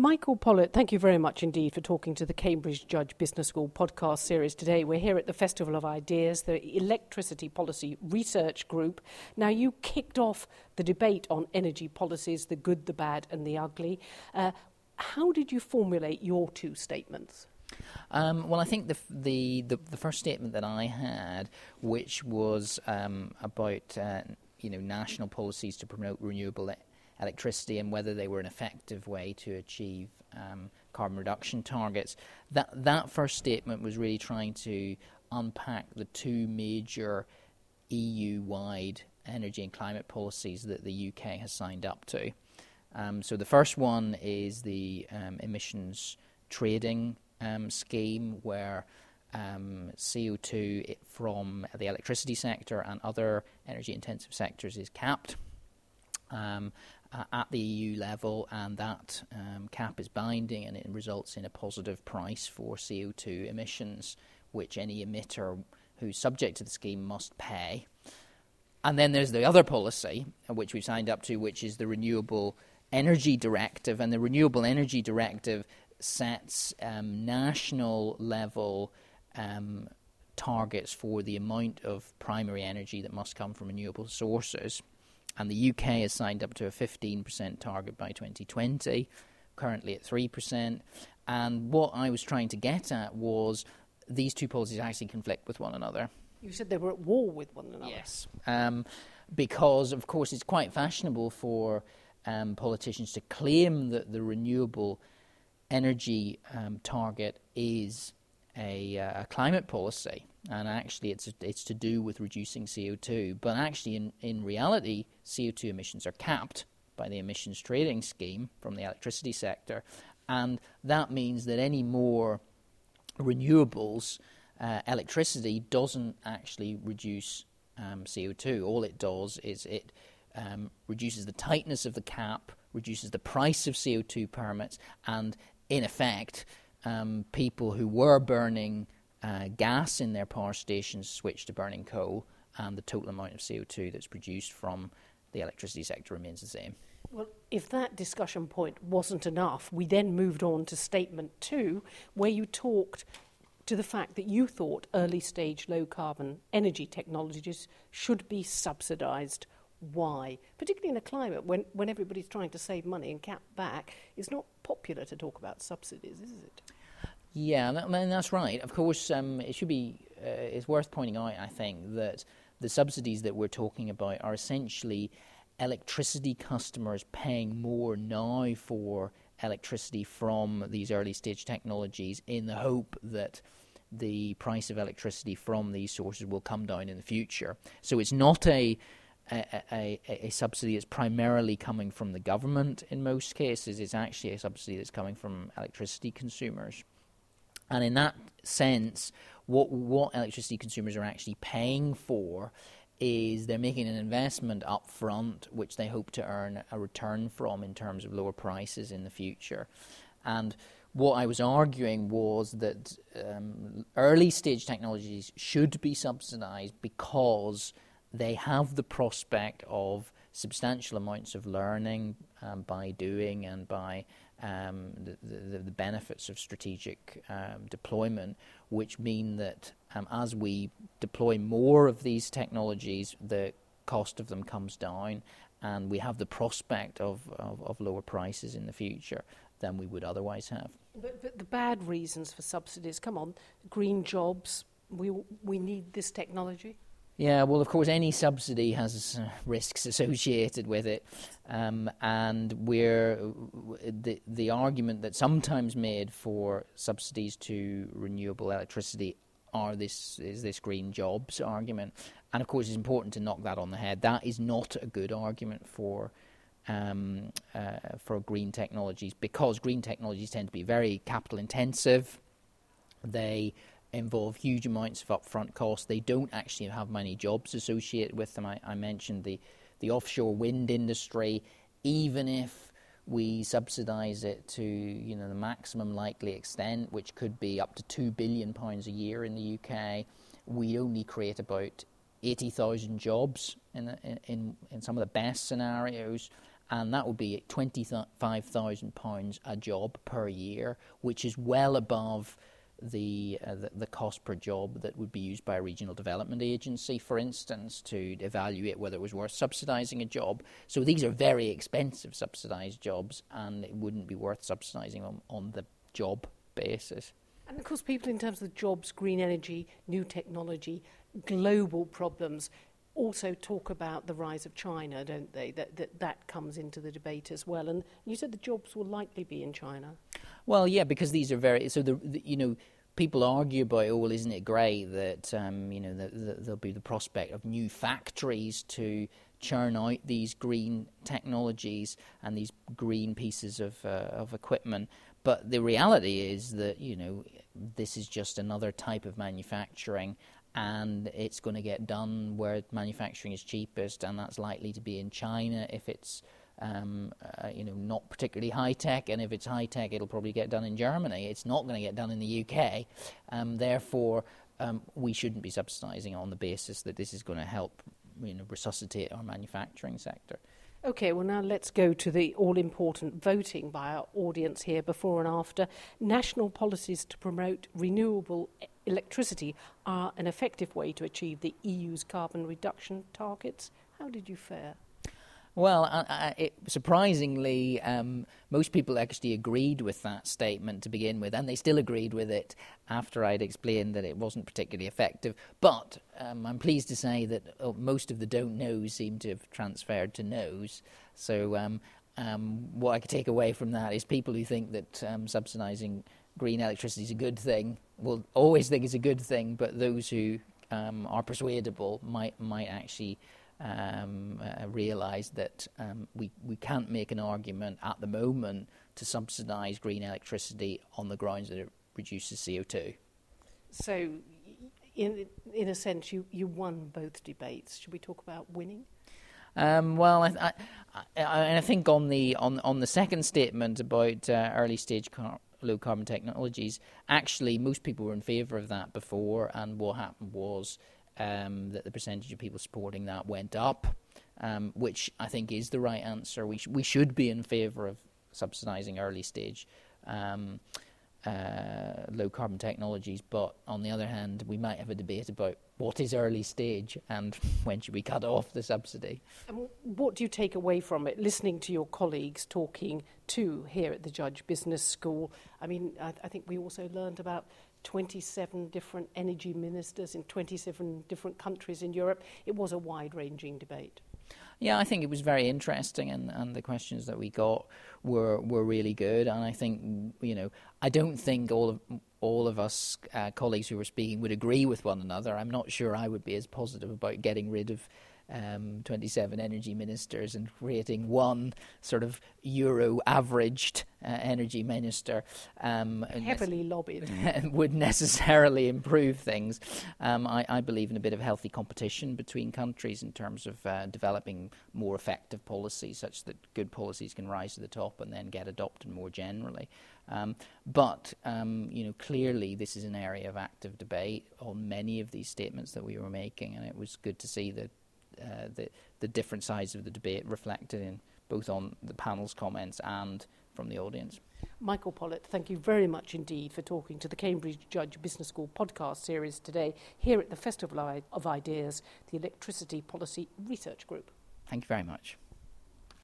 Michael Pollitt, thank you very much indeed for talking to the Cambridge Judge Business School podcast series today. We're here at the Festival of Ideas, the Electricity Policy Research Group. Now, you kicked off the debate on energy policies, the good, the bad, and the ugly. Uh, how did you formulate your two statements? Um, well, I think the, the, the, the, first statement that I had, which was um, about uh, you know national policies to promote renewable electricity and whether they were an effective way to achieve um, carbon reduction targets. That that first statement was really trying to unpack the two major EU-wide energy and climate policies that the UK has signed up to. Um, so the first one is the um, emissions trading um, scheme, where um, CO2 from the electricity sector and other energy intensive sectors is capped. Um, at the EU level, and that um, cap is binding and it results in a positive price for CO2 emissions, which any emitter who's subject to the scheme must pay. And then there's the other policy, which we've signed up to, which is the Renewable Energy Directive. And the Renewable Energy Directive sets um, national level um, targets for the amount of primary energy that must come from renewable sources and the UK has signed up to a 15% target by 2020, currently at 3%. And what I was trying to get at was these two policies actually conflict with one another. You said they were at war with one another. Yes. Um, because, of course, it's quite fashionable for um, politicians to claim that the renewable energy um, target is a, uh, a climate policy and actually it's it's to do with reducing CO2. But actually, in, in reality, CO2 emissions are capped by the emissions trading scheme from the electricity sector, and that means that any more renewables uh, electricity doesn't actually reduce um, CO2. All it does is it um, reduces the tightness of the cap, reduces the price of CO2 permits, and in effect, um, people who were burning uh, gas in their power stations switch to burning coal, and the total amount of CO2 that's produced from the electricity sector remains the same. Well, if that discussion point wasn't enough, we then moved on to statement two, where you talked to the fact that you thought early stage low carbon energy technologies should be subsidised. Why? Particularly in a climate when, when everybody's trying to save money and cap back, it's not popular to talk about subsidies, is it? Yeah, that, that's right. Of course, um, it should be. Uh, it's worth pointing out, I think, that the subsidies that we're talking about are essentially electricity customers paying more now for electricity from these early stage technologies in the hope that the price of electricity from these sources will come down in the future. So it's not a a, a, a, subsidy that's primarily coming from the government in most cases. It's actually a subsidy that's coming from electricity consumers. And in that sense, what what electricity consumers are actually paying for is they're making an investment up front, which they hope to earn a return from in terms of lower prices in the future. And what I was arguing was that um, early stage technologies should be subsidized because they have the prospect of substantial amounts of learning um, by doing and by um, the, the, the, benefits of strategic um, deployment, which mean that um, as we deploy more of these technologies, the cost of them comes down, and we have the prospect of, of, of lower prices in the future than we would otherwise have. But, but the bad reasons for subsidies, come on, green jobs, we, we need this technology. Yeah, well, of course, any subsidy has risks associated with it, um, and we're the the argument that's sometimes made for subsidies to renewable electricity are this is this green jobs argument, and of course, it's important to knock that on the head. That is not a good argument for. Um, uh, for green technologies, because green technologies tend to be very capital intensive, they involve huge amounts of upfront costs. They don't actually have many jobs associated with them. I, I mentioned the, the offshore wind industry. Even if we subsidise it to you know the maximum likely extent, which could be up to two billion pounds a year in the UK, we only create about eighty thousand jobs in, in in some of the best scenarios, and that would be £25,000 a job per year, which is well above the, uh, the, the cost per job that would be used by a regional development agency, for instance, to evaluate whether it was worth subsidising a job. So these are very expensive subsidised jobs, and it wouldn't be worth subsidising them on the job basis. And of course, people in terms of jobs, green energy, new technology, global problems also talk about the rise of China, don't they? That, that that comes into the debate as well. And you said the jobs will likely be in China. Well, yeah, because these are very so the, the you know people argue about, oh, well, isn't it great that um, you know the, the, there'll be the prospect of new factories to churn out these green technologies and these green pieces of uh, of equipment. But the reality is that you know this is just another type of manufacturing, and it's going to get done where manufacturing is cheapest, and that's likely to be in China if it's um, uh, you know not particularly high tech, and if it's high tech, it'll probably get done in Germany. It's not going to get done in the UK. Um, therefore, um, we shouldn't be subsidising on the basis that this is going to help you know resuscitate our manufacturing sector. Okay, well, now let's go to the all important voting by our audience here before and after. National policies to promote renewable electricity are an effective way to achieve the EU's carbon reduction targets. How did you fare? Well, uh, uh, it, surprisingly, um, most people actually agreed with that statement to begin with, and they still agreed with it after I'd explained that it wasn't particularly effective. But um, I'm pleased to say that oh, most of the don't knows seem to have transferred to noes. So, um, um what I could take away from that is people who think that um, subsidising green electricity is a good thing will always think it's a good thing, but those who um, are persuadable might might actually um, uh, realised that um, we, we can't make an argument at the moment to subsidise green electricity on the grounds that it reduces CO2. So, in, in a sense, you, you won both debates. Should we talk about winning? Um, well, I, I, I, I, think on the on on the second statement about uh, early stage car- low carbon technologies, actually most people were in favour of that before, and what happened was um, that the percentage of people supporting that went up, um, which I think is the right answer. We, sh- we should be in favour of subsidising early stage um, uh, low carbon technologies, but on the other hand, we might have a debate about what is early stage and when should we cut off the subsidy. And what do you take away from it, listening to your colleagues talking to here at the Judge Business School? I mean, I, I think we also learned about 27 different energy ministers in 27 different countries in Europe. It was a wide ranging debate. Yeah, I think it was very interesting, and, and the questions that we got were were really good. And I think you know, I don't think all of all of us uh, colleagues who were speaking would agree with one another. I'm not sure I would be as positive about getting rid of um, 27 energy ministers and creating one sort of euro averaged uh, energy minister um, heavily lobbied would necessarily improve things. Um, I, I, believe in a bit of healthy competition between countries in terms of uh, developing more effective policies, such that good policies can rise to the top and then get adopted more generally. Um, but um, you know, clearly, this is an area of active debate on many of these statements that we were making, and it was good to see that uh, the, the different sides of the debate reflected in both on the panel's comments and from the audience. Michael Pollitt, thank you very much indeed for talking to the Cambridge Judge Business School podcast series today here at the Festival of Ideas, the Electricity Policy Research Group. Thank you very much.